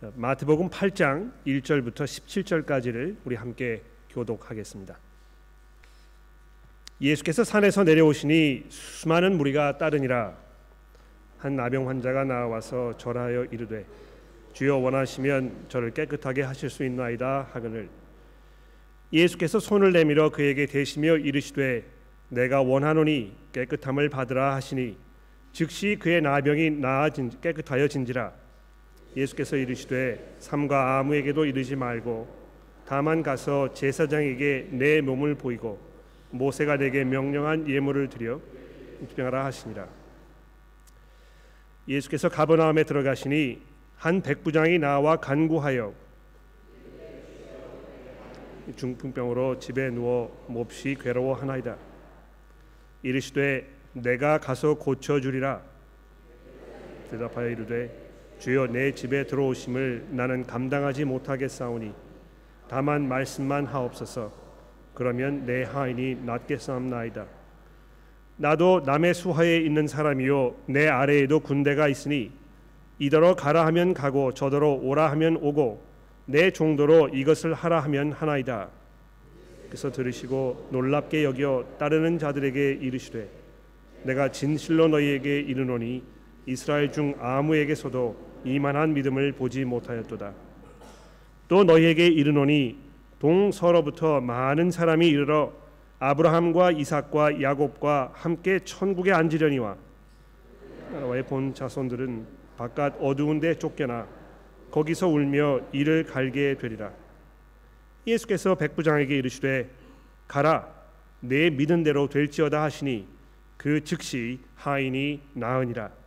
마태복음 8장 1절부터 17절까지를 우리 함께 교독하겠습니다. 예수께서 산에서 내려오시니 수많은 무리가 따르니라. 한 나병 환자가 나와서 절하여 이르되 주여 원하시면 저를 깨끗하게 하실 수 있나이다 하거늘. 예수께서 손을 내밀어 그에게 대시며 이르시되 내가 원하노니 깨끗함을 받으라 하시니 즉시 그의 나병이 나아진 깨끗하여 진지라 예수께서 이르시되 삼가 아무에게도 이르지 말고 다만 가서 제사장에게 내 몸을 보이고 모세가 내게 명령한 예물을 드려 입증하라 하시니라. 예수께서 가버나움에 들어가시니 한 백부장이 나와 간구하여 중풍병으로 집에 누워 몹시 괴로워하나이다. 이르시되 내가 가서 고쳐 주리라. 대답하여 이르되 주여 내 집에 들어오심을 나는 감당하지 못하겠사오니 다만 말씀만 하옵소서. 그러면 내 하인이 낫겠사옵나이다. 나도 남의 수하에 있는 사람이요 내 아래에도 군대가 있으니 이더러 가라 하면 가고 저더러 오라 하면 오고 내 종도로 이것을 하라 하면 하나이다. 그래서 들으시고 놀랍게 여겨 따르는 자들에게 이르시되 내가 진실로 너희에게 이르노니 이스라엘 중 아무에게서도 이만한 믿음을 보지 못하였도다. 또 너희에게 이르노니 동서로부터 많은 사람이 이르러 아브라함과 이삭과 야곱과 함께 천국에 앉으려니와 나라와의 본 자손들은 바깥 어두운 데 쫓겨나 거기서 울며 이를 갈게 되리라. 예수께서 백부장에게 이르시되 가라 내 믿은 대로 될지어다 하시니 그 즉시 하인이 나으니라.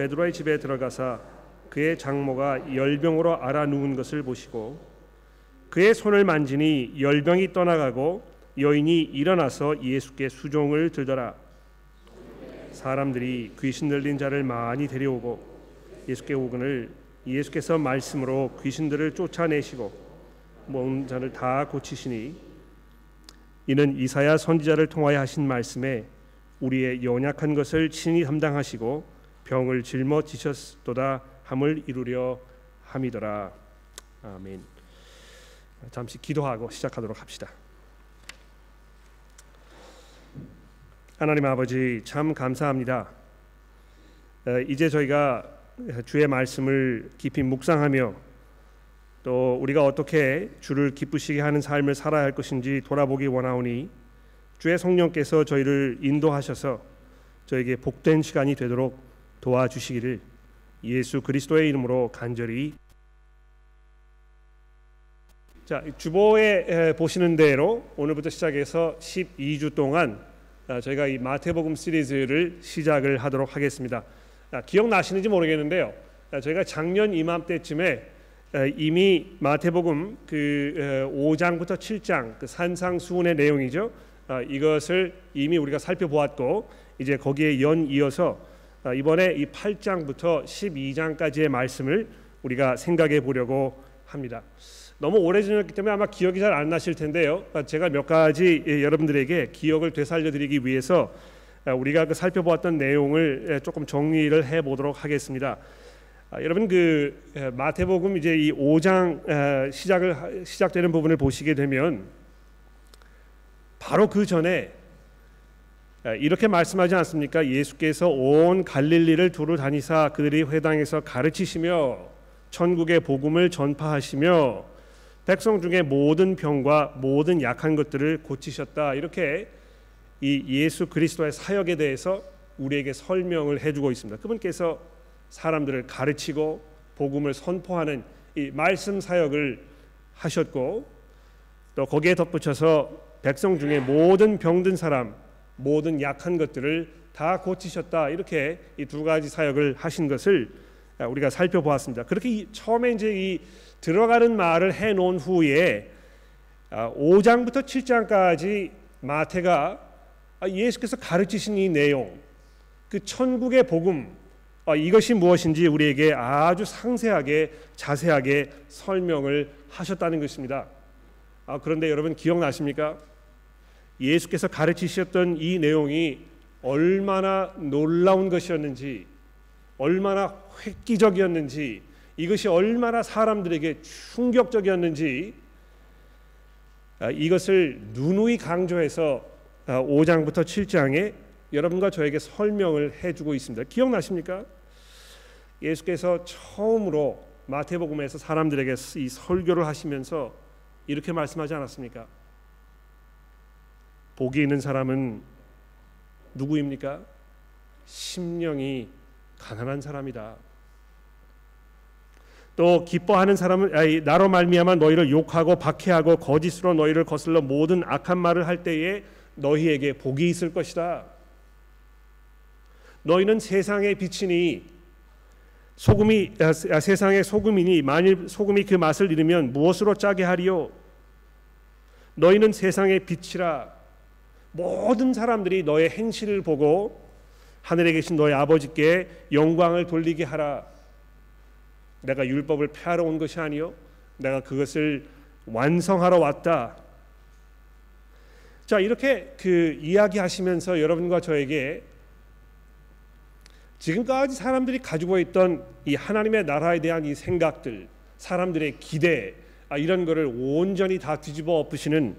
베드로의 집에 들어가사 그의 장모가 열병으로 알아 누운 것을 보시고 그의 손을 만지니 열병이 떠나가고 여인이 일어나서 예수께 수종을 들더라. 사람들이 귀신 들린 자를 많이 데려오고 예수께 오거늘 예수께서 말씀으로 귀신들을 쫓아내시고 모든 자를 다 고치시니 이는 이사야 선지자를 통하여 하신 말씀에 우리의 연약한 것을 친히 담당하시고 병을 짊어지셨도다 함을 이루려 함이더라. 아멘. 잠시 기도하고 시작하도록 합시다. 하나님 아버지 참 감사합니다. 이제 저희가 주의 말씀을 깊이 묵상하며 또 우리가 어떻게 주를 기쁘시게 하는 삶을 살아야 할 것인지 돌아보기 원하오니 주의 성령께서 저희를 인도하셔서 저에게 복된 시간이 되도록 도와주시기를 예수 그리스도의 이름으로 간절히 자 주보에 보시는 대로 오늘부터 시작해서 12주 동안 아, 저희가 이 마태복음 시리즈를 시작을 하도록 하겠습니다. 아, 기억나시는지 모르겠는데요. 아, 저희가 작년 이맘때쯤에 이미 마태복음 그 5장부터 7장 그 산상수훈의 내용이죠. 이것을 이미 우리가 살펴보았고 이제 거기에 연 이어서 아, 이번에 이 8장부터 12장까지의 말씀을 우리가 생각해 보려고 합니다. 너무 오래전이었기 때문에 아마 기억이 잘 안 나실 텐데요. 아, 제가 몇 가지 예, 여러분들에게 기억을 되살려 드리기 위해서 아, 우리가 그 살펴보았던 내용을 예, 조금 정리를 해 보도록 하겠습니다. 여러분 그 예, 마태복음 이제 이 5장 시작을 시작되는 부분을 보시게 되면 바로 그 전에 이렇게 말씀하지 않습니까? 예수께서 온 갈릴리를 두루 다니사 그들이 회당에서 가르치시며 천국의 복음을 전파하시며 백성 중에 모든 병과 모든 약한 것들을 고치셨다. 이렇게 이 예수 그리스도의 사역에 대해서 우리에게 설명을 해주고 있습니다. 그분께서 사람들을 가르치고 복음을 선포하는 이 말씀 사역을 하셨고 또 거기에 덧붙여서 백성 중에 모든 병든 사람 모든 약한 것들을 다 고치셨다 이렇게 이 두 가지 사역을 하신 것을 우리가 살펴보았습니다. 그렇게 처음에 이제 이 들어가는 말을 해 놓은 후에 5장부터 아, 7장까지 마태가 아, 예수께서 가르치신 이 내용, 그 천국의 복음 아, 이것이 무엇인지 우리에게 아주 상세하게 자세하게 설명을 하셨다는 것입니다. 그런데 여러분 기억나십니까? 예수께서 가르치셨던 이 내용이 얼마나 놀라운 것이었는지, 얼마나 획기적이었는지 이것이 얼마나 사람들에게 충격적이었는지 아, 이것을 누누이 강조해서 5장부터 아, 7장에 여러분과 저에게 설명을 해주고 있습니다. 기억나십니까? 예수께서 처음으로 마태복음에서 사람들에게 이 설교를 하시면서 이렇게 말씀하지 않았습니까? 복이 있는 사람은 누구입니까? 심령이 가난한 사람이다. 또 기뻐하는 사람은 아니, 나로 말미암아 너희를 욕하고 박해하고 거짓으로 너희를 거슬러 모든 악한 말을 할 때에 너희에게 복이 있을 것이다. 너희는 세상의 빛이니 소금이 아, 아, 세상의 소금이니 만일 소금이 그 맛을 잃으면 무엇으로 짜게 하리요? 너희는 세상의 빛이라 모든 사람들이 너의 행실을 보고 하늘에 계신 너의 아버지께 영광을 돌리게 하라. 내가 율법을 폐하러 온 것이 아니요 내가 그것을 완성하러 왔다. 자 이렇게 그 이야기하시면서 여러분과 저에게 지금까지 사람들이 가지고 있던 이 하나님의 나라에 대한 이 생각들, 사람들의 기대 아, 이런 거를 온전히 다 뒤집어 엎으시는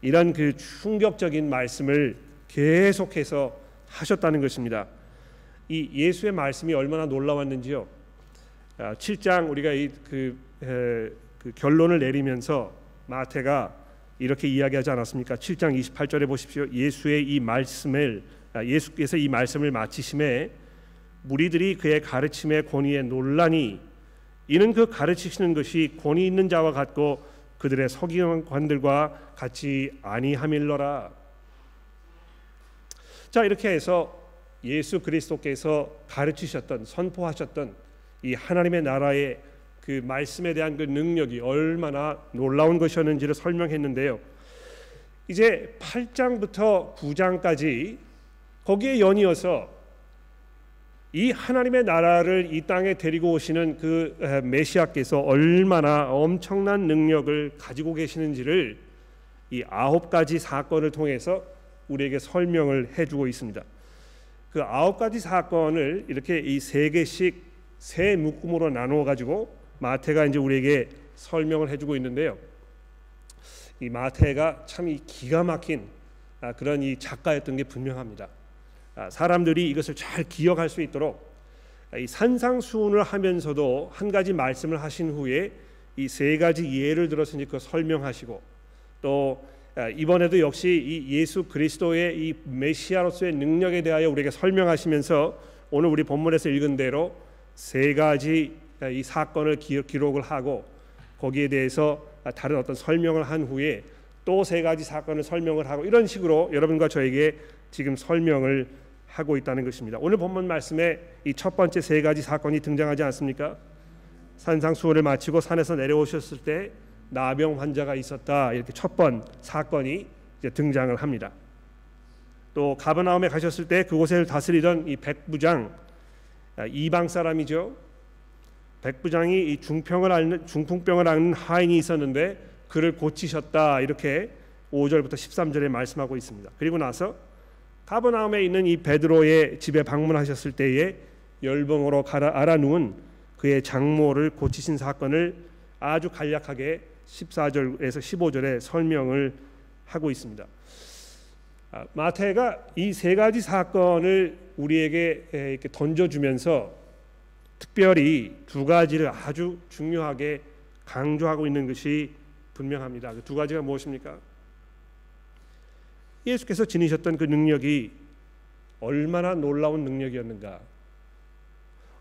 이런 그 충격적인 말씀을 계속해서 하셨다는 것입니다. 이 예수의 말씀이 얼마나 놀라웠는지요. 7장 아, 우리가 이그 그 결론을 내리면서 마태가 이렇게 이야기하지 않았습니까? 7장 28절에 보십시오. 예수의 이 말씀을 아, 예수께서 이 말씀을 마치심에 무리들이 그의 가르침의 권위에 논란이 이는 그 가르치시는 것이 권위 있는 자와 같고 그들의 서기관들과 같이 아니함일러라. 자 이렇게 해서 예수 그리스도께서 가르치셨던 선포하셨던 이 하나님의 나라의 그 말씀에 대한 그 능력이 얼마나 놀라운 것이었는지를 설명했는데요. 이제 8장부터 9장까지 거기에 연이어서 이 하나님의 나라를 이 땅에 데리고 오시는 그 메시아께서 얼마나 엄청난 능력을 가지고 계시는지를 이 아홉 가지 사건을 통해서 우리에게 설명을 해주고 있습니다. 그 아홉 가지 사건을 이렇게 이 세 개씩 세 묶음으로 나누어 가지고 마태가 이제 우리에게 설명을 해주고 있는데요. 이 마태가 참 이 기가 막힌 아, 그런 이 작가였던 게 분명합니다. 아, 사람들이 이것을 잘 기억할 수 있도록 이 산상수훈을 하면서도 한 가지 말씀을 하신 후에 이 세 가지 예를 들어서 그 설명하시고 또 아, 이번에도 역시 이 예수 그리스도의 이 메시아로서의 능력에 대하여 우리에게 설명하시면서 오늘 우리 본문에서 읽은 대로 세 가지 아, 이 사건을 기록을 하고 거기에 대해서 다른 어떤 설명을 한 후에 또 세 가지 사건을 설명을 하고 이런 식으로 여러분과 저에게 지금 설명을 하고 있다는 것입니다. 오늘 본문 말씀에 이 첫 번째 세 가지 사건이 등장하지 않습니까? 산상 수호를 마치고 산에서 내려오셨을 때 나병 환자가 있었다 이렇게 첫 번 사건이 등장을 합니다. 또 가버나움에 가셨을 때 그곳을 다스리던 이 백부장 아, 이방 사람이죠. 백부장이 이 중평을 앓는 중풍병을 앓는 하인이 있었는데 그를 고치셨다 이렇게 5절부터 13절에 말씀하고 있습니다. 그리고 나서 가버나움에 있는 이 베드로의 집에 방문하셨을 때에 열병으로 알아누운 그의 장모를 고치신 사건을 아주 간략하게 14절에서 15절에 설명을 하고 있습니다. 아, 마태가 이 세 가지 사건을 우리에게 이렇게 던져주면서 특별히 두 가지를 아주 중요하게 강조하고 있는 것이 분명합니다. 그 두 가지가 무엇입니까? 예수께서 지니셨던 그 능력이 얼마나 놀라운 능력이었는가.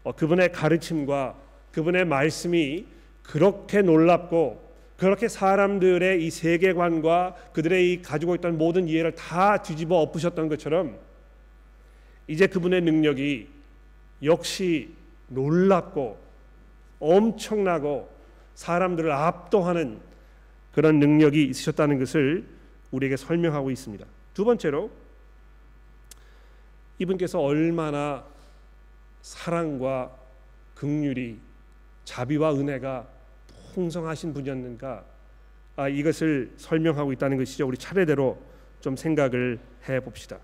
어, 그분의 가르침과 그분의 말씀이 그렇게 놀랍고 그렇게 사람들의 이 세계관과 그들의 이 가지고 있던 모든 이해를 다 뒤집어 엎으셨던 것처럼 이제 그분의 능력이 역시 놀랍고 엄청나고 사람들을 압도하는 그런 능력이 있으셨다는 것을 우리에게 설명하고 있습니다. 두 번째로 이분께서 얼마나 사랑과 긍휼이 자비와 은혜가 풍성하신 분이었는가 아, 이것을 설명하고 있다는 것이죠. 우리 차례대로 좀 생각을 해 봅시다.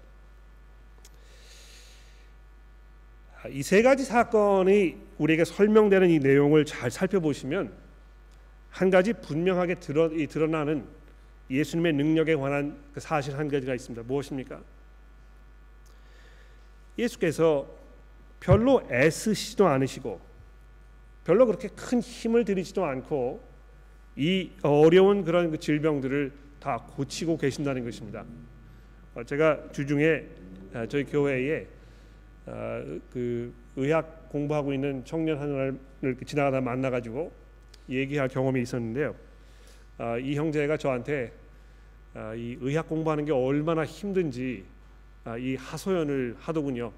이 세 가지 사건이 우리에게 설명되는 이 내용을 잘 살펴보시면 한 가지 분명하게 드러, 드러나는 예수님의 능력에 관한 그 사실 한 가지가 있습니다. 무엇입니까? 예수께서 별로 애쓰시지도 않으시고 별로 그렇게 큰 힘을 들이지도 않고 이 어려운 그런 그 질병들을 다 고치고 계신다는 것입니다. 어, 제가 주중에 아, 저희 교회에 아, 그 의학 공부하고 있는 청년 하나를 지나가다 만나가지고 얘기할 경험이 있었는데요. 아, 이 형제가 저한테 이 의학 공부하는 게 얼마나 힘든지 이 하소연을 하더군요.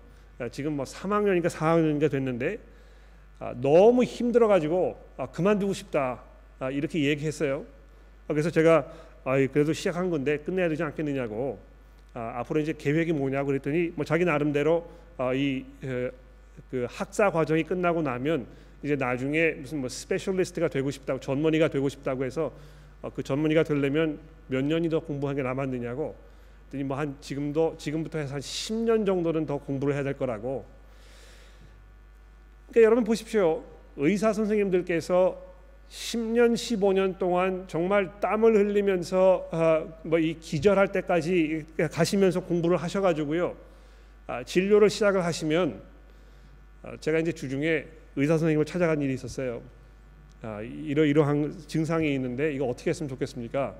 지금 뭐 3학년인가 4학년인가 됐는데 너무 힘들어가지고 그만두고 싶다 이렇게 얘기했어요. 그래서 제가 그래도 시작한 건데 끝내야 되지 않겠느냐고 아, 앞으로 이제 계획이 뭐냐고 그랬더니 뭐 자기 나름대로 어, 이그 학사 과정이 끝나고 나면 이제 나중에 무슨 뭐 specialist가 되고 싶다고 전문의가 되고 싶다고 해서 어, 그 전문의가 되려면 몇 년이 더 공부하는 게 남았느냐고 그랬더니 뭐 한 지금도 지금부터 해서 한 10년 정도는 더 공부를 해야 될 거라고. 그러니까 여러분 보십시오. 의사 선생님들께서 10년 15년 동안 정말 땀을 흘리면서 어, 뭐이 기절할 때까지 가시면서 공부를 하셔가지고요. 아, 진료를 시작을 하시면 아, 제가 이제 주중에 의사 선생님을 찾아간 일이 있었어요. 아, 이러 이러한 증상이 있는데 이거 어떻게 했으면 좋겠습니까?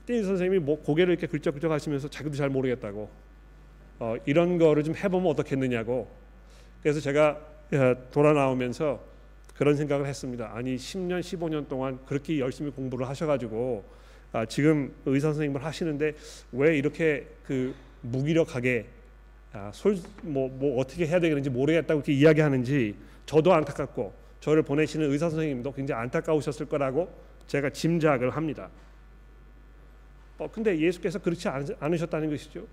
그때 선생님이 뭐 고개를 이렇게 긁적긁적 하시면서 자기도 잘 모르겠다고 어, 이런 거를 좀 해보면 어떻겠느냐고 그래서 제가 돌아 나오면서 그런 생각을 했습니다. 아니 10년 15년 동안 그렇게 열심히 공부를 하셔가지고 아, 지금 의사 선생님을 하시는데 왜 이렇게 그 무기력하게 아, 솔뭐 뭐 어떻게 해야 되는지 모르겠다고 이렇게 이야기하는지 저도 안타깝고 저를 보내시는 의사 선생님도 굉장히 안타까우셨을 거라고 제가 짐작을 합니다. 어, 근데 예수께서 그렇지 않으셨다는 것이죠.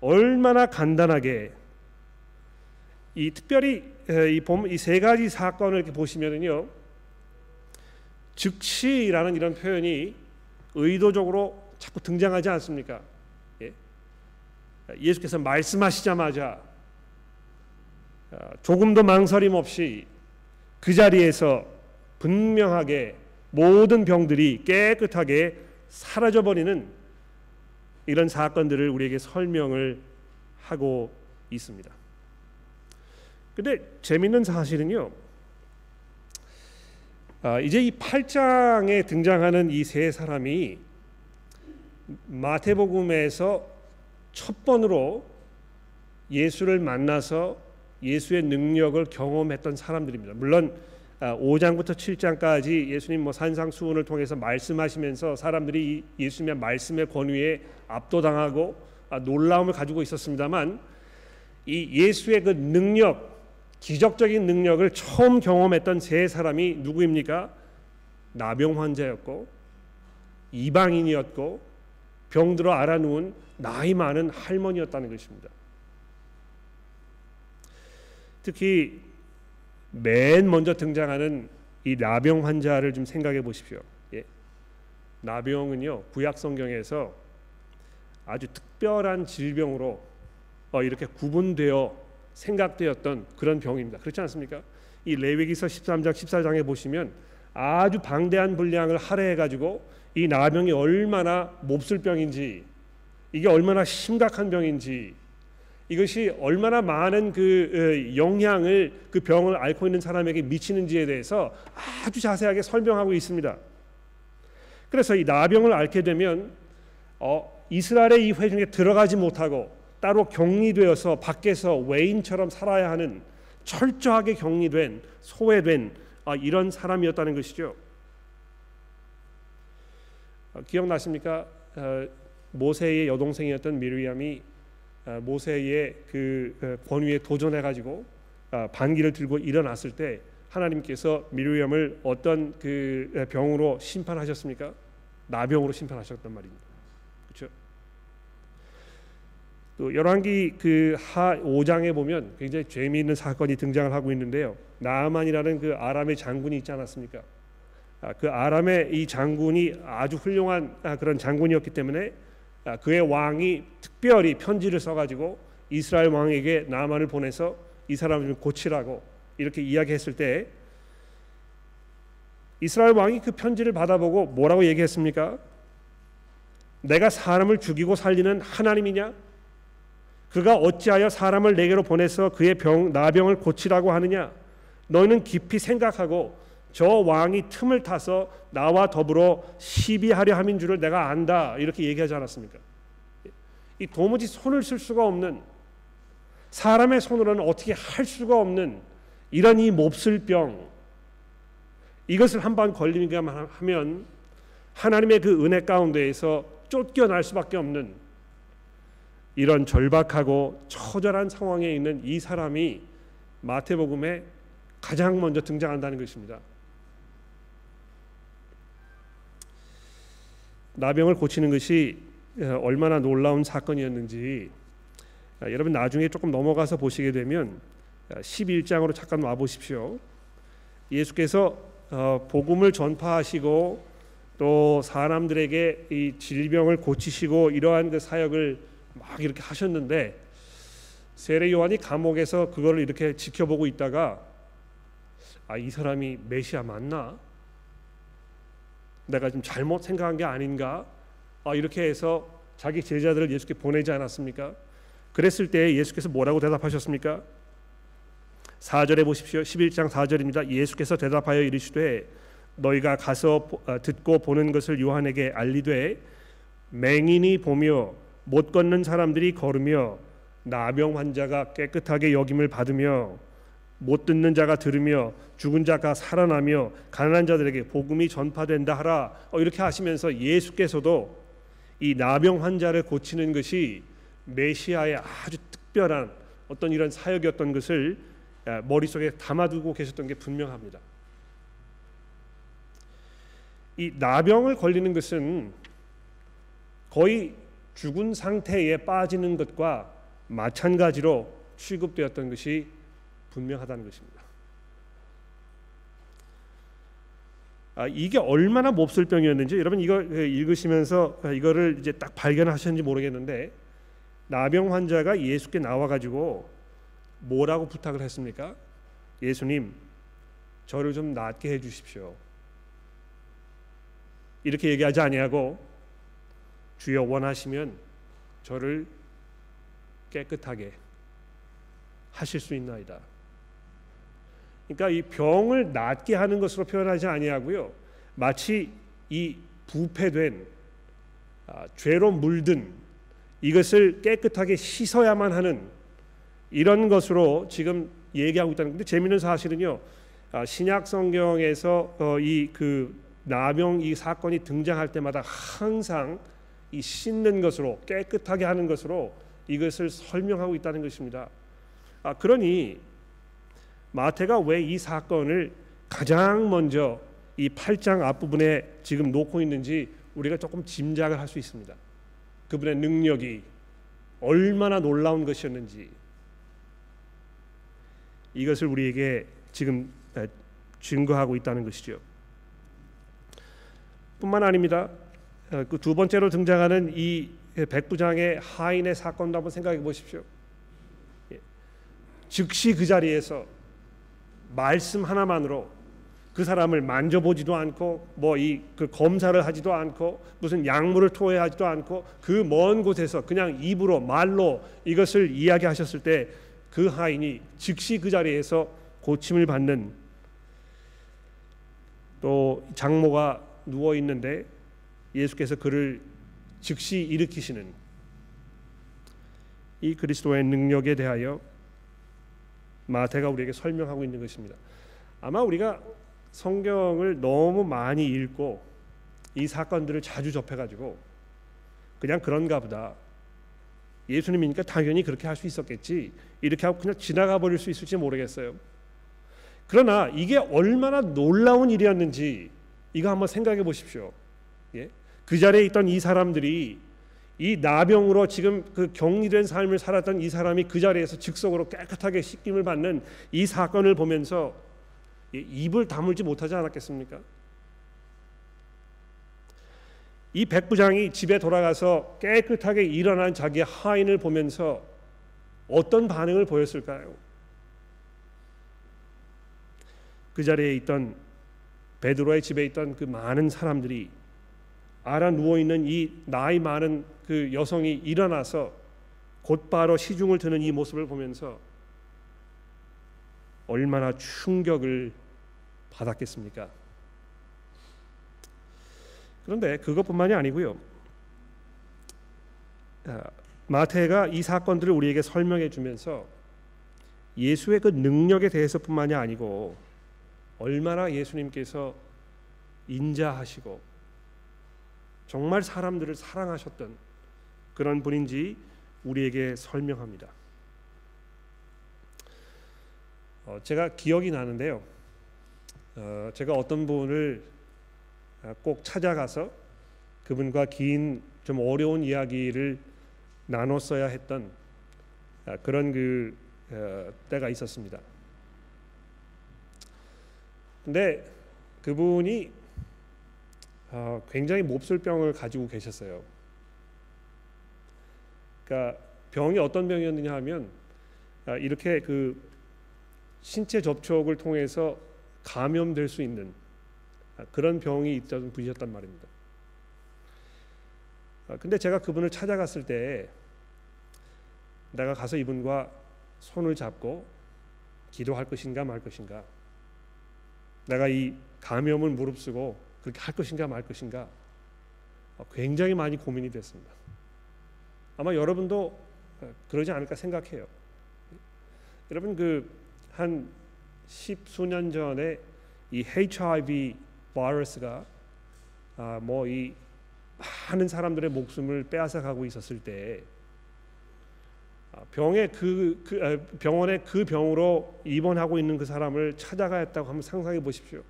얼마나 간단하게 이 특별히 이세 가지 사건을 이렇게 보시면은요, 즉시라는 이런 표현이 의도적으로 자꾸 등장하지 않습니까? 예? 예수께서 말씀하시자마자 아, 조금도 망설임 없이 그 자리에서 분명하게 모든 병들이 깨끗하게 사라져 버리는 이런 사건들을 우리에게 설명을 하고 있습니다. 근데 재밌는 사실은요. 아, 이제 이 8장에 등장하는 이 세 사람이 마태복음에서 첫 번으로 예수를 만나서 예수의 능력을 경험했던 사람들입니다. 물론 5장부터 아, 7장까지 예수님 뭐 산상수훈을 통해서 말씀하시면서 사람들이 예수님의 말씀의 권위에 압도당하고 아, 놀라움을 가지고 있었습니다만 이 예수의 그 능력 기적적인 능력을 처음 경험했던 세 사람이 누구입니까? 나병 환자였고 이방인이었고 병들어 알아누운 나이 많은 할머니였다는 것입니다. 특히 맨 먼저 등장하는 이 나병 환자를 좀 생각해 보십시오. 예. 나병은요 구약 성경에서 아주 특별한 질병으로 어, 이렇게 구분되어 생각되었던 그런 병입니다. 그렇지 않습니까? 이 레위기서 13장 14장에 보시면 아주 방대한 분량을 할애해 가지고 이 나병이 얼마나 몹쓸 병인지 이게 얼마나 심각한 병인지 이것이 얼마나 많은 그 어, 영향을 그 병을 앓고 있는 사람에게 미치는지에 대해서 아주 자세하게 설명하고 있습니다. 그래서 이 나병을 앓게 되면 어, 이스라엘의 이 회중에 들어가지 못하고 따로 격리되어서 밖에서 외인처럼 살아야 하는 철저하게 격리된 소외된 아, 이런 사람이었다는 것이죠. 아, 기억나십니까? 아, 모세의 여동생이었던 미리암이 모세의 그 권위에 도전해 가지고 반기를 들고 일어났을 때 하나님께서 미리암을 어떤 그 병으로 심판하셨습니까? 나병으로 심판하셨단 말입니다. 또 열왕기 그 하 5장에 보면 굉장히 재미있는 사건이 등장을 하고 있는데요. 나아만이라는 그 아람의 장군이 있지 않았습니까? 아, 그 아람의 이 장군이 아주 훌륭한 아, 그런 장군이었기 때문에 아, 그의 왕이 특별히 편지를 써가지고 이스라엘 왕에게 나만을 보내서 이 사람을 좀 고치라고 이렇게 이야기했을 때 이스라엘 왕이 그 편지를 받아보고 뭐라고 얘기했습니까? 내가 사람을 죽이고 살리는 하나님이냐? 그가 어찌하여 사람을 내게로 보내서 그의 병 나병을 고치라고 하느냐? 너희는 깊이 생각하고 저 왕이 틈을 타서 나와 더불어 시비하려 함인 줄을 내가 안다 이렇게 얘기하지 않았습니까? 이 도무지 손을 쓸 수가 없는 사람의 손으로는 어떻게 할 수가 없는 이런 이 몹쓸 병 이것을 한번 걸리기만 하면 하나님의 그 은혜 가운데에서 쫓겨날 수밖에 없는 이런 절박하고 처절한 상황에 있는 이 사람이 마태복음에 가장 먼저 등장한다는 것입니다. 나병을 고치는 것이 어, 얼마나 놀라운 사건이었는지 아, 여러분 나중에 조금 넘어가서 보시게 되면 11장으로 아, 잠깐 와 보십시오. 예수께서 어, 복음을 전파하시고 또 사람들에게 이 질병을 고치시고 이러한 그 사역을 막 이렇게 하셨는데 세례 요한이 감옥에서 그거를 이렇게 지켜보고 있다가 아 이 사람이 메시아 맞나? 내가 좀 잘못 생각한 게 아닌가? 아 이렇게 해서 자기 제자들을 예수께 보내지 않았습니까? 그랬을 때 예수께서 뭐라고 대답하셨습니까? 4절에 보십시오. 11장 4절입니다. 예수께서 대답하여 이르시되 너희가 가서 어, 듣고 보는 것을 요한에게 알리되 맹인이 보며 못 걷는 사람들이 걸으며 나병 환자가 깨끗하게 여김을 받으며 못 듣는 자가 들으며 죽은 자가 살아나며 가난한 자들에게 복음이 전파된다 하라 어, 이렇게 하시면서 예수께서도 이 나병 환자를 고치는 것이 메시아의 아주 특별한 어떤 이런 사역이었던 것을 머릿속에 담아두고 계셨던 게 분명합니다. 이 나병을 걸리는 것은 거의 죽은 상태에 빠지는 것과 마찬가지로 취급되었던 것이 분명하다는 것입니다. 아, 이게 얼마나 몹쓸 병이었는지 여러분 이거 그 읽으시면서 이거를 이제 딱 발견하셨는지 모르겠는데 나병 환자가 예수께 나와 가지고 뭐라고 부탁을 했습니까? 예수님, 저를 좀 낫게 해 주십시오. 이렇게 얘기하지 아니하고 주여 원하시면 저를 깨끗하게 하실 수 있나이다. 그러니까 이 병을 낫게 하는 것으로 표현하지 아니하고요. 마치 이 부패된 아, 죄로 물든 이것을 깨끗하게 씻어야만 하는 이런 것으로 지금 얘기하고 있다는 건데 재미있는 사실은요. 아, 신약 성경에서 어, 이그 나병 이 사건이 등장할 때마다 항상 이 씻는 것으로 깨끗하게 하는 것으로 이것을 설명하고 있다는 것입니다. 아, 그러니 마태가 왜 이 사건을 가장 먼저 이 8장 앞부분에 지금 놓고 있는지 우리가 조금 짐작을 할 수 있습니다. 그분의 능력이 얼마나 놀라운 것이었는지 이것을 우리에게 지금 증거하고 있다는 것이죠. 뿐만 아닙니다. 어, 그두 번째로 등장하는 이 백부장의 하인의 사건도 한번 생각해 보십시오. 예. 즉시 그 자리에서 말씀 하나만으로 그 사람을 만져보지도 않고 뭐 이 그 검사를 하지도 않고 무슨 약물을 토해하지도 않고 그 먼 곳에서 그냥 입으로 말로 이것을 이야기하셨을 때 그 하인이 즉시 그 자리에서 고침을 받는 또 장모가 누워 있는데 예수께서 그를 즉시 일으키시는 이 그리스도의 능력에 대하여 마태가 우리에게 설명하고 있는 것입니다. 아마 우리가 성경을 너무 많이 읽고 이 사건들을 자주 접해가지고 그냥 그런가 보다. 예수님이니까 당연히 그렇게 할 수 있었겠지. 이렇게 하고 그냥 지나가 버릴 수 있을지 모르겠어요. 그러나 이게 얼마나 놀라운 일이었는지 이거 한번 생각해 보십시오. 예? 그 자리에 있던 이 사람들이 이 나병으로 지금 그 격리된 삶을 살았던 이 사람이 그 자리에서 즉석으로 깨끗하게 씻김을 받는 이 사건을 보면서 입을 다물지 못하지 않았겠습니까? 이 백부장이 집에 돌아가서 깨끗하게 일어난 자기 하인을 보면서 어떤 반응을 보였을까요? 그 자리에 있던 베드로의 집에 있던 그 많은 사람들이 알아 누워 있는 이 나이 많은 그 여성이 일어나서 곧바로 시중을 드는 이 모습을 보면서 얼마나 충격을 받았겠습니까? 그런데 그것뿐만이 아니고요. 아, 마태가 이 사건들을 우리에게 설명해 주면서 예수의 그 능력에 대해서뿐만이 아니고 얼마나 예수님께서 인자하시고 정말 사람들을 사랑하셨던 그런 분인지 우리에게 설명합니다. 어, 제가 기억이 나는데요. 어, 제가 어떤 분을 꼭 찾아가서 그분과 긴 좀 어려운 이야기를 나눴어야 했던 아, 그런 그 어, 때가 있었습니다. 근데 그분이 어, 굉장히 몹쓸병을 가지고 계셨어요. 그러니까 병이 어떤 병이었느냐 하면 아, 이렇게 그 신체 접촉을 통해서 감염될 수 있는 아, 그런 병이 있던 분이셨단 말입니다. 아, 근데 제가 그분을 찾아갔을 때 내가 가서 이분과 손을 잡고 기도할 것인가 말 것인가 내가 이 감염을 무릅쓰고 그렇게 할 것인가 말 것인가 어, 굉장히 많이 고민이 됐습니다. 아마 여러분도 어, 그러지 않을까 생각해요. 여러분 그 한 십수년 전에 이 HIV 바이러스가 아, 뭐이 많은 사람들의 목숨을 빼앗아 가고 있었을 때 아, 병에 그, 그 아, 병원에 그 병으로 입원하고 있는 그 사람을 찾아가 했다고 한번 상상해 보십시오.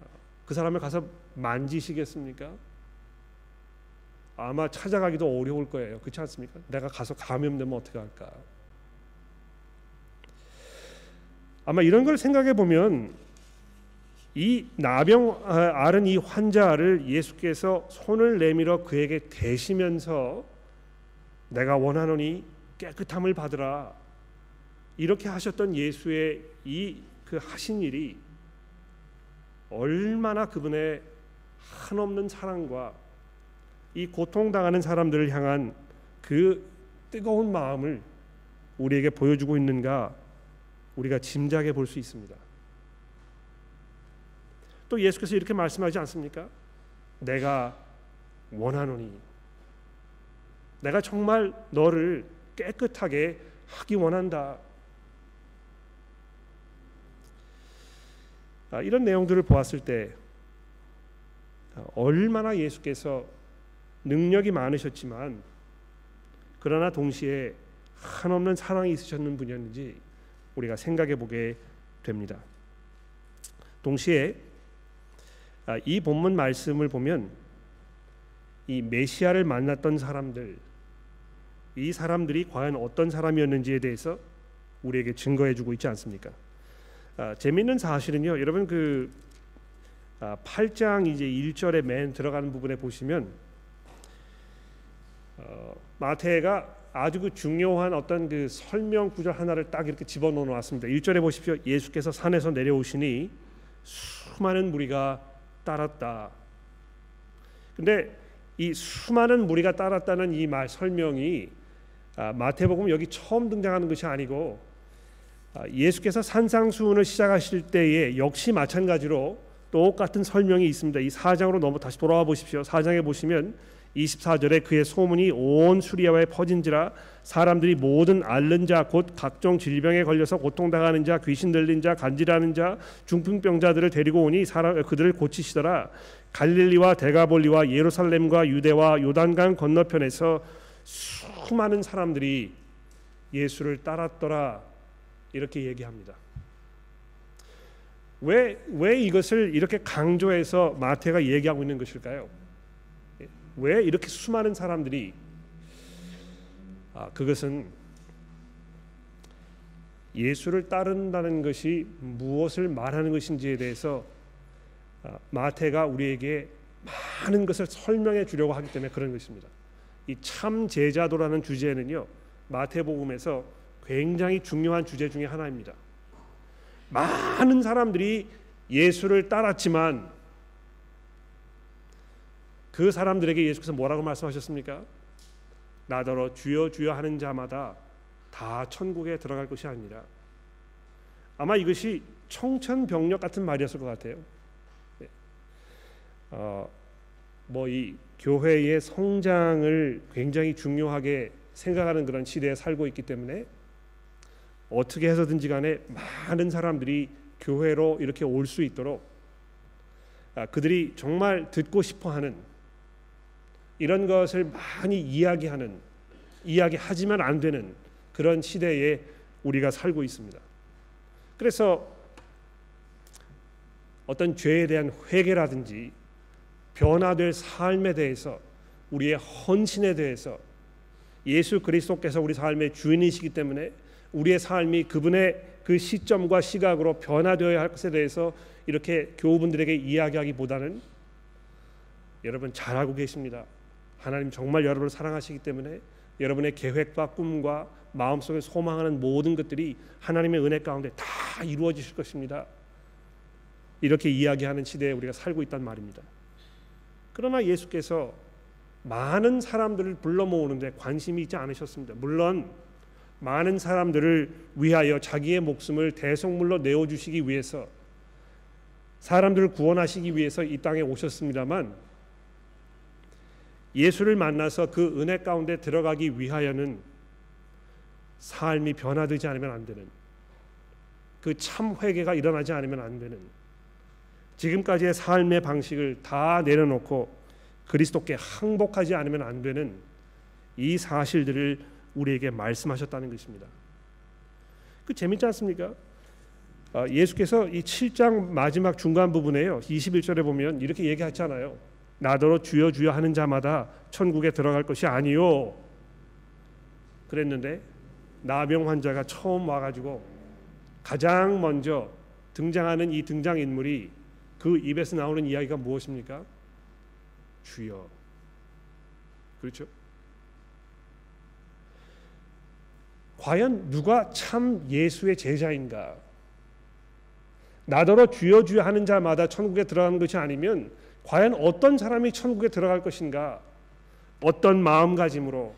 아, 그 사람을 가서 만지시겠습니까? 아마 찾아가기도 어려울 거예요. 그렇지 않습니까? 내가 가서 감염되면 어떻게 할까? 아마 이런 걸 생각해 보면 이 나병 앓은 이 환자를 예수께서 손을 내밀어 그에게 대시면서 내가 원하노니 깨끗함을 받으라 이렇게 하셨던 예수의 이 그 하신 일이 얼마나 그분의 한없는 사랑과 이 고통당하는 사람들을 향한 그 뜨거운 마음을 우리에게 보여주고 있는가 우리가 짐작해 볼 수 있습니다. 또 예수께서 이렇게 말씀하지 않습니까? 내가 원하노니 내가 정말 너를 깨끗하게 하기 원한다. 아, 이런 내용들을 보았을 때 얼마나 예수께서 능력이 많으셨지만 그러나 동시에 한없는 사랑이 있으셨는 분이었는지 우리가 생각해 보게 됩니다. 동시에 아, 이 본문 말씀을 보면 이 메시아를 만났던 사람들 이 사람들이 과연 어떤 사람이었는지에 대해서 우리에게 증거해 주고 있지 않습니까? 아, 재밌는 사실은요, 여러분 그 아, 8장 이제 1절에 맨 들어가는 부분에 보시면 어, 마태가 아주 그 중요한 어떤 그 설명 구절 하나를 딱 이렇게 집어넣어 놨습니다. 1절에 보십시오. 예수께서 산에서 내려오시니 수많은 무리가 따랐다. 근데 이 수많은 무리가 따랐다는 이 말 설명이 아, 마태복음 여기 처음 등장하는 것이 아니고 아, 예수께서 산상수훈을 시작하실 때에 역시 마찬가지로 똑같은 설명이 있습니다. 이 4장으로 넘어 다시 돌아와 보십시오. 4장에 보시면 24절에 그의 소문이 온 수리아에 퍼진지라 사람들이 모든 앓는 자 곧 각종 질병에 걸려서 고통당하는 자 귀신 들린 자 간질하는 자 중풍병자들을 데리고 오니 사람 그들을 고치시더라 갈릴리와 데가볼리와 예루살렘과 유대와 요단강 건너편에서 수많은 사람들이 예수를 따랐더라 이렇게 얘기합니다. 왜, 왜 이것을 이렇게 강조해서 마태가 얘기하고 있는 것일까요? 왜 이렇게 수많은 사람들이 아, 그것은 예수를 따른다는 것이 무엇을 말하는 것인지에 대해서 아, 마태가 우리에게 많은 것을 설명해 주려고 하기 때문에 그런 것입니다. 이 참 제자도라는 주제는요 마태복음에서 굉장히 중요한 주제 중에 하나입니다. 많은 사람들이 예수를 따랐지만 그 사람들에게 예수께서 뭐라고 말씀하셨습니까? 나더러 주여 주여 하는 자마다 다 천국에 들어갈 것이 아니라 아마 이것이 청천벽력 같은 말이었을 것 같아요. 네. 어, 뭐이 교회의 성장을 굉장히 중요하게 생각하는 그런 시대에 살고 있기 때문에 어떻게 해서든지 간에 많은 사람들이 교회로 이렇게 올 수 있도록 아, 그들이 정말 듣고 싶어하는 이런 것을 많이 이야기하는 이야기하지만 안 되는 그런 시대에 우리가 살고 있습니다. 그래서 어떤 죄에 대한 회개라든지 변화될 삶에 대해서 우리의 헌신에 대해서 예수 그리스도께서 우리 삶의 주인이시기 때문에 우리의 삶이 그분의 그 시점과 시각으로 변화되어야 할 것에 대해서 이렇게 교우분들에게 이야기하기보다는 여러분 잘 알고 계십니다. 하나님 정말 여러분을 사랑하시기 때문에 여러분의 계획과 꿈과 마음속에 소망하는 모든 것들이 하나님의 은혜 가운데 다 이루어지실 것입니다. 이렇게 이야기하는 시대에 우리가 살고 있단 말입니다. 그러나 예수께서 많은 사람들을 불러 모으는데 관심이 있지 않으셨습니다. 물론 많은 사람들을 위하여 자기의 목숨을 대속물로 내어 주시기 위해서 사람들을 구원하시기 위해서 이 땅에 오셨습니다만 예수를 만나서 그 은혜 가운데 들어가기 위하여는 삶이 변화되지 않으면 안 되는 그 참 회개가 일어나지 않으면 안 되는 지금까지의 삶의 방식을 다 내려놓고 그리스도께 항복하지 않으면 안 되는 이 사실들을 우리에게 말씀하셨다는 것입니다. 그 재밌지 않습니까? 아, 예수께서 이 7장 마지막 중간 부분에요. 21절에 보면 이렇게 얘기하잖아요. 나더러 주여 주여 하는 자마다 천국에 들어갈 것이 아니요. 그랬는데 나병 환자가 처음 와가지고 가장 먼저 등장하는 이 등장 인물이 그 입에서 나오는 이야기가 무엇입니까? 주여. 그렇죠? 과연 누가 참 예수의 제자인가? 나더러 주여 주여 하는 자마다 천국에 들어가는 것이 아니면 과연 어떤 사람이 천국에 들어갈 것인가? 어떤 마음가짐으로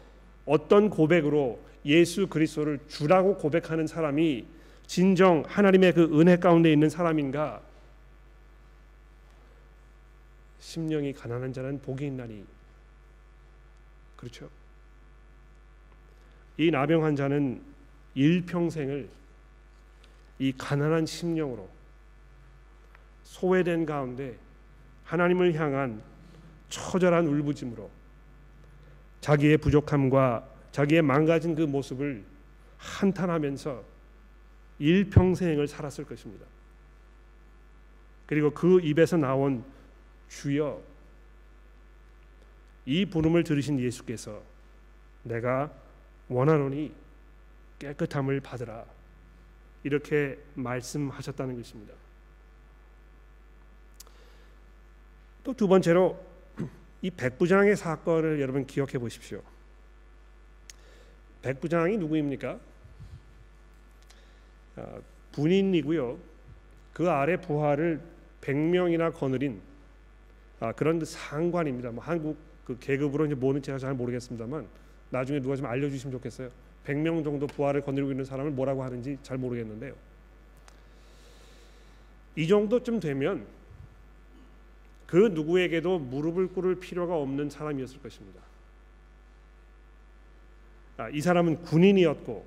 어떤 고백으로 예수 그리스도를 주라고 고백하는 사람이 진정 하나님의 그 은혜 가운데 있는 사람인가? 심령이 가난한 자는 복이 있나니 그렇죠. 이 나병 환자는 일평생을 이 가난한 심령으로 소외된 가운데 하나님을 향한 처절한 울부짐으로 자기의 부족함과 자기의 망가진 그 모습을 한탄하면서 일평생을 살았을 것입니다. 그리고 그 입에서 나온 주여 이 부름을 들으신 예수께서 내가 원하노니 깨끗함을 받으라 이렇게 말씀하셨다는 것입니다. 또 두 번째로 이 백부장의 사건을 여러분 기억해 보십시오. 백부장이 누구입니까? 아, 군인이고요. 그 아래 부하를 100명이나 거느린 아, 그런 상관입니다. 뭐 한국 그 계급으로 이제 뭐는 제가 잘 모르겠습니다만 나중에 누가 좀 알려주시면 좋겠어요. 100명 정도 부하를 거느리고 있는 사람을 뭐라고 하는지 잘 모르겠는데요. 이 정도쯤 되면 그 누구에게도 무릎을 꿇을 필요가 없는 사람이었을 것입니다. 아, 이 사람은 군인이었고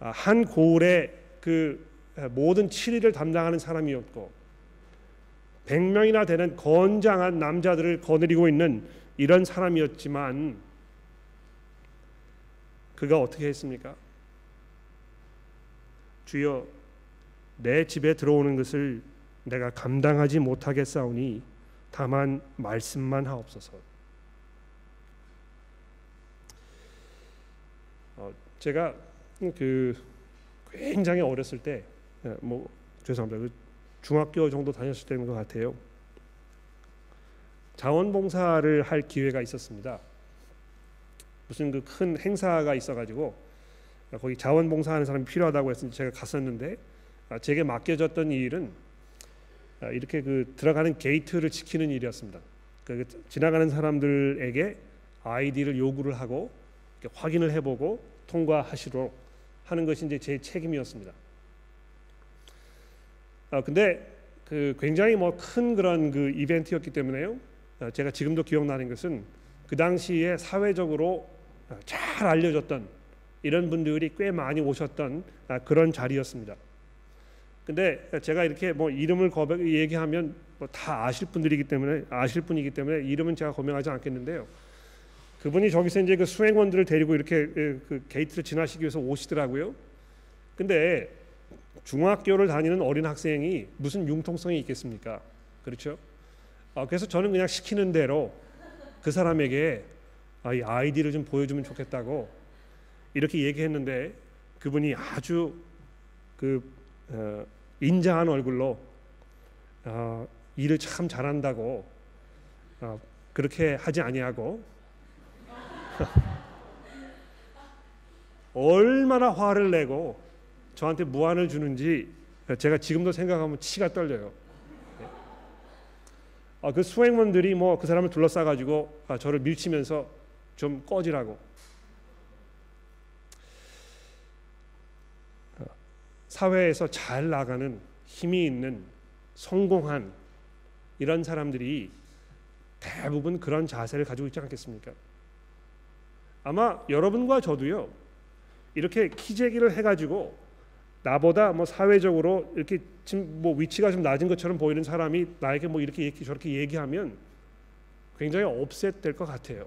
아, 한 고을의 그 모든 치리를 담당하는 사람이었고 100명이나 되는 건장한 남자들을 거느리고 있는 이런 사람이었지만 그가 어떻게 했습니까? 주여 내 집에 들어오는 것을 내가 감당하지 못하겠사오니 다만 말씀만 하옵소서. 어, 제가 그 굉장히 어렸을 때뭐 예, 죄송합니다. 그 중학교 정도 다녔을 때인 것 같아요. 자원봉사를 할 기회가 있었습니다. 무슨 그 큰 행사가 있어가지고 거기 자원봉사하는 사람이 필요하다고 해서 제가 갔었는데 아, 제게 맡겨졌던 이 일은 아, 이렇게 그 들어가는 게이트를 지키는 일이었습니다. 그 지나가는 사람들에게 아이디를 요구를 하고 확인을 해보고 통과하시도록 하는 것이 이제 제 책임이었습니다. 아 근데 그 굉장히 뭐 큰 그런 그 이벤트였기 때문에요. 아, 제가 지금도 기억나는 것은 그 당시에 사회적으로 잘 알려졌던 이런 분들이 꽤 많이 오셨던 아, 그런 자리였습니다. 근데 제가 이렇게 뭐 이름을 고백 얘기하면 뭐 다 아실 분들이기 때문에 아실 분이기 때문에 이름은 제가 고명하지 않겠는데요. 그분이 저기서 이제 그 수행원들을 데리고 이렇게 그 게이트를 지나시기 위해서 오시더라고요. 근데 중학교를 다니는 어린 학생이 무슨 융통성이 있겠습니까? 그렇죠? 아, 그래서 저는 그냥 시키는 대로 그 사람에게 아, 이 아이디를 좀 보여주면 좋겠다고 이렇게 얘기했는데 그분이 아주 그 어, 인자한 얼굴로 어, 일을 참 잘한다고 어, 그렇게 하지 아니하고 얼마나 화를 내고 저한테 무안을 주는지 제가 지금도 생각하면 치가 떨려요. 아, 그 수행원들이 뭐 그 사람을 둘러싸 가지고 아, 저를 밀치면서 좀 꺼지라고. 사회에서 잘 나가는 힘이 있는 성공한 이런 사람들이 대부분 그런 자세를 가지고 있지 않겠습니까? 아마 여러분과 저도요 이렇게 키재기를 해가지고 나보다 뭐 사회적으로 이렇게 지금 뭐 위치가 좀 낮은 것처럼 보이는 사람이 나에게 뭐 이렇게 저렇게 얘기하면 굉장히 업셋될 것 같아요.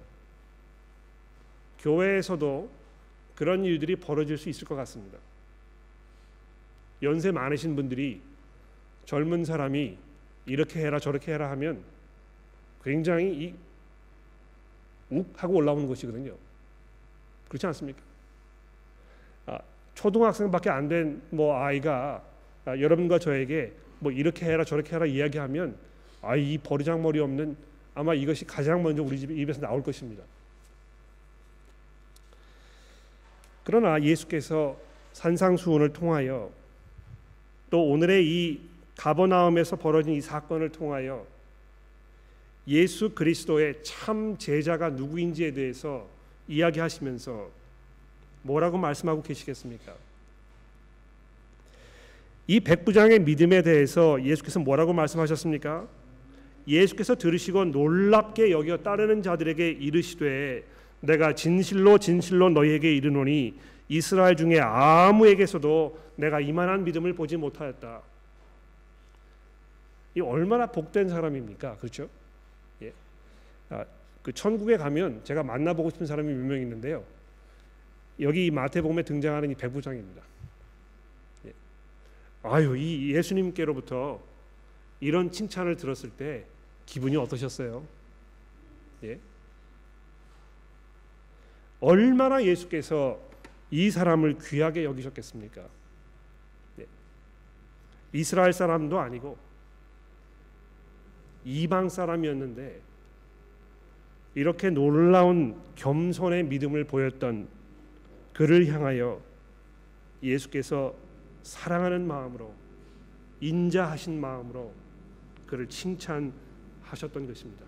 교회에서도 그런 일들이 벌어질 수 있을 것 같습니다. 연세 많으신 분들이 젊은 사람이 이렇게 해라 저렇게 해라 하면 굉장히 이 욱 하고 올라오는 것이거든요. 그렇지 않습니까? 아, 초등학생밖에 안 된 뭐 아이가 아, 여러분과 저에게 뭐 이렇게 해라 저렇게 해라 이야기하면 아 이 버리장머리 없는 아마 이것이 가장 먼저 우리 집 입에서 나올 것입니다. 그러나 예수께서 산상수훈을 통하여 또 오늘의 이 가버나움에서 벌어진 이 사건을 통하여 예수 그리스도의 참 제자가 누구인지에 대해서 이야기하시면서 뭐라고 말씀하고 계시겠습니까? 이 백부장의 믿음에 대해서 예수께서 뭐라고 말씀하셨습니까? 예수께서 들으시고 놀랍게 여겨 따르는 자들에게 이르시되 내가 진실로 진실로 너희에게 이르노니 이스라엘 중에 아무에게서도 내가 이만한 믿음을 보지 못하였다. 이 얼마나 복된 사람입니까? 그렇죠? 예. 아, 그 천국에 가면 제가 만나보고 싶은 사람이 몇 명 있는데요. 여기 마태복음에 등장하는 이 백부장입니다. 예. 아유 이 예수님께로부터 이런 칭찬을 들었을 때 기분이 어떠셨어요? 예. 얼마나 예수께서 이 사람을 귀하게 여기셨겠습니까? 예. 이스라엘 사람도 아니고 이방 사람이었는데 이렇게 놀라운 겸손의 믿음을 보였던 그를 향하여 예수께서 사랑하는 마음으로 인자하신 마음으로 그를 칭찬하셨던 것입니다.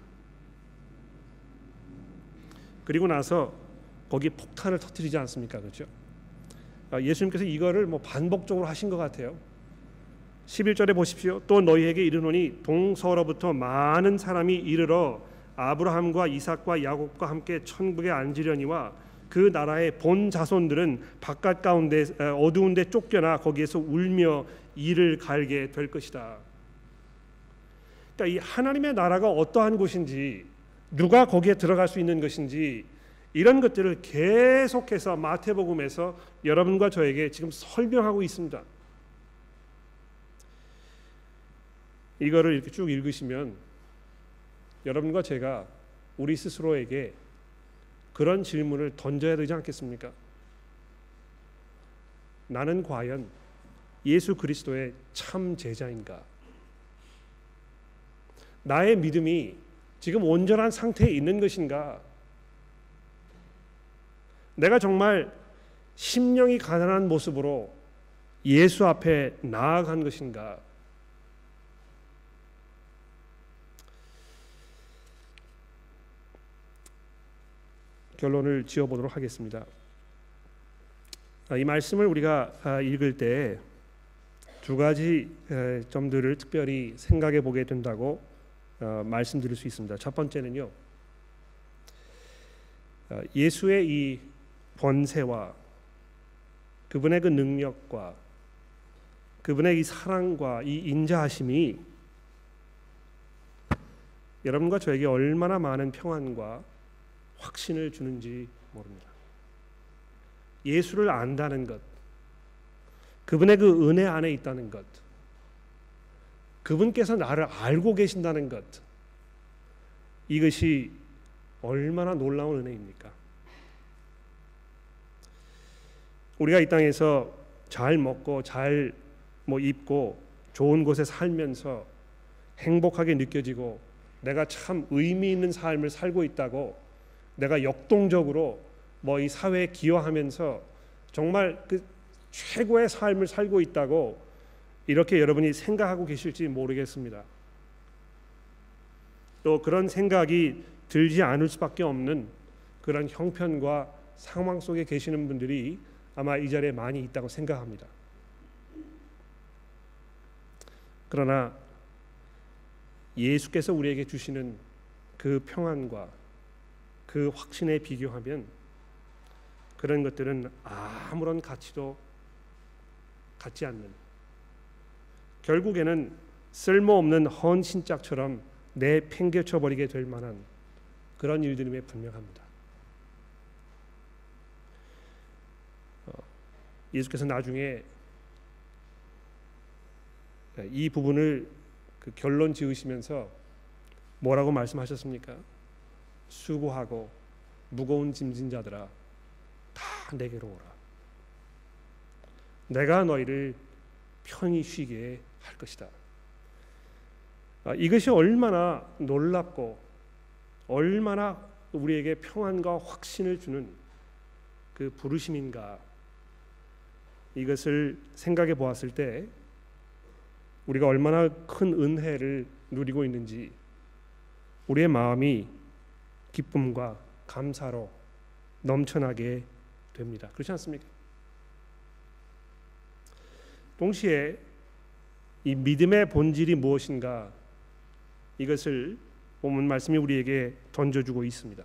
그리고 나서 거기 폭탄을 터뜨리지 않습니까? 그렇죠? 아, 예수님께서 이거를 뭐 반복적으로 하신 것 같아요. 11절에 보십시오. 또 너희에게 이르노니 동서로부터 많은 사람이 이르러 아브라함과 이삭과 야곱과 함께 천국에 앉으려니와 그 나라의 본 자손들은 바깥 가운데 어두운 데 쫓겨나 거기에서 울며 이를 갈게 될 것이다. 그러니까 이 하나님의 나라가 어떠한 곳인지 누가 거기에 들어갈 수 있는 것인지 이런 것들을 계속해서 마태복음에서 여러분과 저에게 지금 설명하고 있습니다. 이거를 이렇게 쭉 읽으시면 여러분과 제가 우리 스스로에게 그런 질문을 던져야 되지 않겠습니까? 나는 과연 예수 그리스도의 참 제자인가? 나의 믿음이 지금 온전한 상태에 있는 것인가? 내가 정말 심령이 가난한 모습으로 예수 앞에 나아간 것인가? 결론을 지어보도록 하겠습니다. 아, 이 말씀을 우리가 아, 읽을 때 두 가지 점들을 특별히 생각해 보게 된다고 어, 말씀드릴 수 있습니다. 첫 번째는요, 어, 예수의 이 번세와 그분의 그 능력과 그분의 이 사랑과 이 인자하심이 여러분과 저에게 얼마나 많은 평안과 확신을 주는지 모릅니다. 예수를 안다는 것, 그분의 그 은혜 안에 있다는 것, 그분께서 나를 알고 계신다는 것, 이것이 얼마나 놀라운 은혜입니까? 우리가 이 땅에서 잘 먹고 잘 뭐 입고 좋은 곳에 살면서 행복하게 느껴지고 내가 참 의미 있는 삶을 살고 있다고 내가 역동적으로 뭐 이 사회에 기여하면서 정말 그 최고의 삶을 살고 있다고 이렇게 여러분이 생각하고 계실지 모르겠습니다. 또 그런 생각이 들지 않을 수밖에 없는 그런 형편과 상황 속에 계시는 분들이 아마 이 자리에 많이 있다고 생각합니다. 그러나 예수께서 우리에게 주시는 그 평안과 그 확신에 비교하면 그런 것들은 아무런 가치도 갖지 않는 결국에는 쓸모없는 헌신짝처럼 내팽개쳐 버리게 될 만한 그런 일들임에 분명합니다. 예수께서 나중에 이 부분을 그 결론 지으시면서 뭐라고 말씀하셨습니까? 수고하고 무거운 짐진 자들아 다 내게로 오라. 내가 너희를 편히 쉬게 할 것이다. 아, 이것이 얼마나 놀랍고 얼마나 우리에게 평안과 확신을 주는 그 부르심인가 이것을 생각해 보았을 때 우리가 얼마나 큰 은혜를 누리고 있는지 우리의 마음이 기쁨과 감사로 넘쳐나게 됩니다. 그렇지 않습니까? 동시에 이 믿음의 본질이 무엇인가 이것을 본문 말씀이 우리에게 던져주고 있습니다.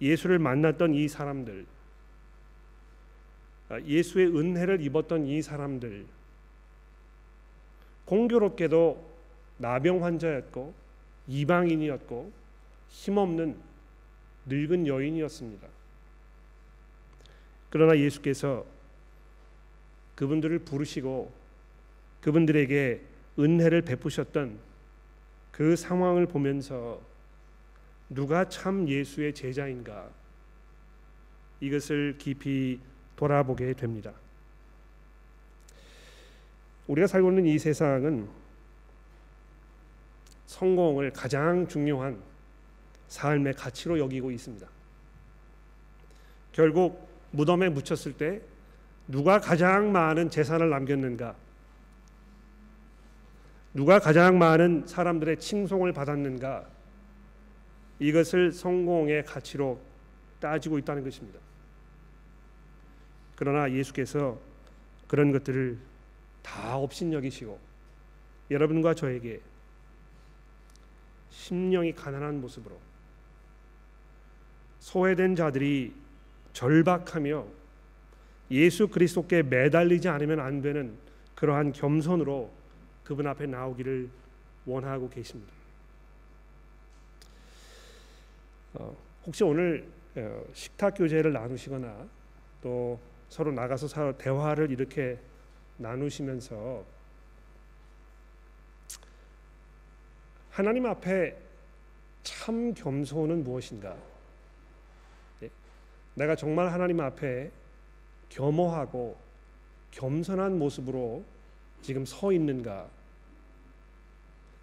예수를 만났던 이 사람들, 아, 예수의 은혜를 입었던 이 사람들, 공교롭게도 나병 환자였고 이방인이었고 힘없는 늙은 여인이었습니다. 그러나 예수께서 그분들을 부르시고 그분들에게 은혜를 베푸셨던 그 상황을 보면서 누가 참 예수의 제자인가 이것을 깊이 돌아보게 됩니다. 우리가 살고 있는 이 세상은 성공을 가장 중요한 삶의 가치로 여기고 있습니다. 결국 무덤에 묻혔을 때 누가 가장 많은 재산을 남겼는가? 누가 가장 많은 사람들의 칭송을 받았는가? 이것을 성공의 가치로 따지고 있다는 것입니다. 그러나 예수께서 그런 것들을 다 업신여기시고 여러분과 저에게 심령이 가난한 모습으로 소외된 자들이 절박하며 예수 그리스도께 매달리지 않으면 안 되는 그러한 겸손으로 그분 앞에 나오기를 원하고 계십니다. 어, 혹시 오늘 어, 식탁 교제를 나누시거나 또 서로 나가서 서로 대화를 이렇게 나누시면서 하나님 앞에 참 겸손은 무엇인가? 네? 내가 정말 하나님 앞에 겸허하고 겸손한 모습으로 지금 서 있는가?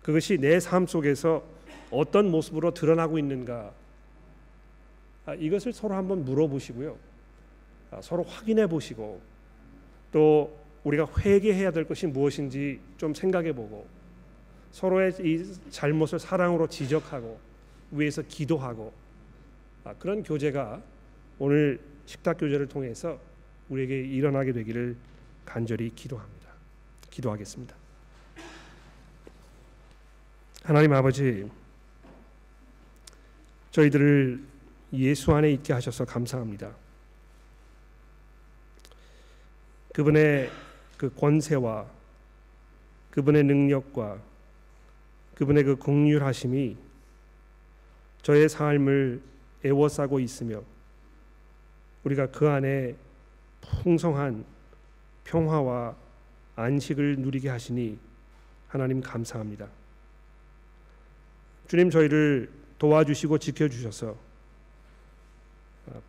그것이 내 삶 속에서 어떤 모습으로 드러나고 있는가? 아, 이것을 서로 한번 물어보시고요. 아, 서로 확인해 보시고 또 우리가 회개해야 될 것이 무엇인지 좀 생각해 보고 서로의 이 잘못을 사랑으로 지적하고 위해서 기도하고 아, 그런 교제가 오늘 식탁 교제를 통해서 우리에게 일어나게 되기를 간절히 기도합니다. 기도하겠습니다. 하나님 아버지 저희들을 예수 안에 있게 하셔서 감사합니다. 그분의 그 권세와 그분의 능력과 그분의 그 공률하심이 저의 삶을 애워싸고 있으며 우리가 그 안에 풍성한 평화와 안식을 누리게 하시니 하나님 감사합니다. 주님 저희를 도와주시고 지켜주셔서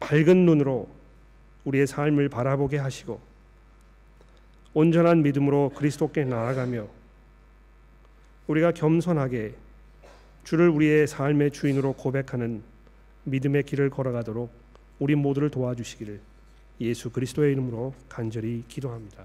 밝은 눈으로 우리의 삶을 바라보게 하시고 온전한 믿음으로 그리스도께 나아가며 우리가 겸손하게 주를 우리의 삶의 주인으로 고백하는 믿음의 길을 걸어가도록 우리 모두를 도와주시기를 예수 그리스도의 이름으로 간절히 기도합니다.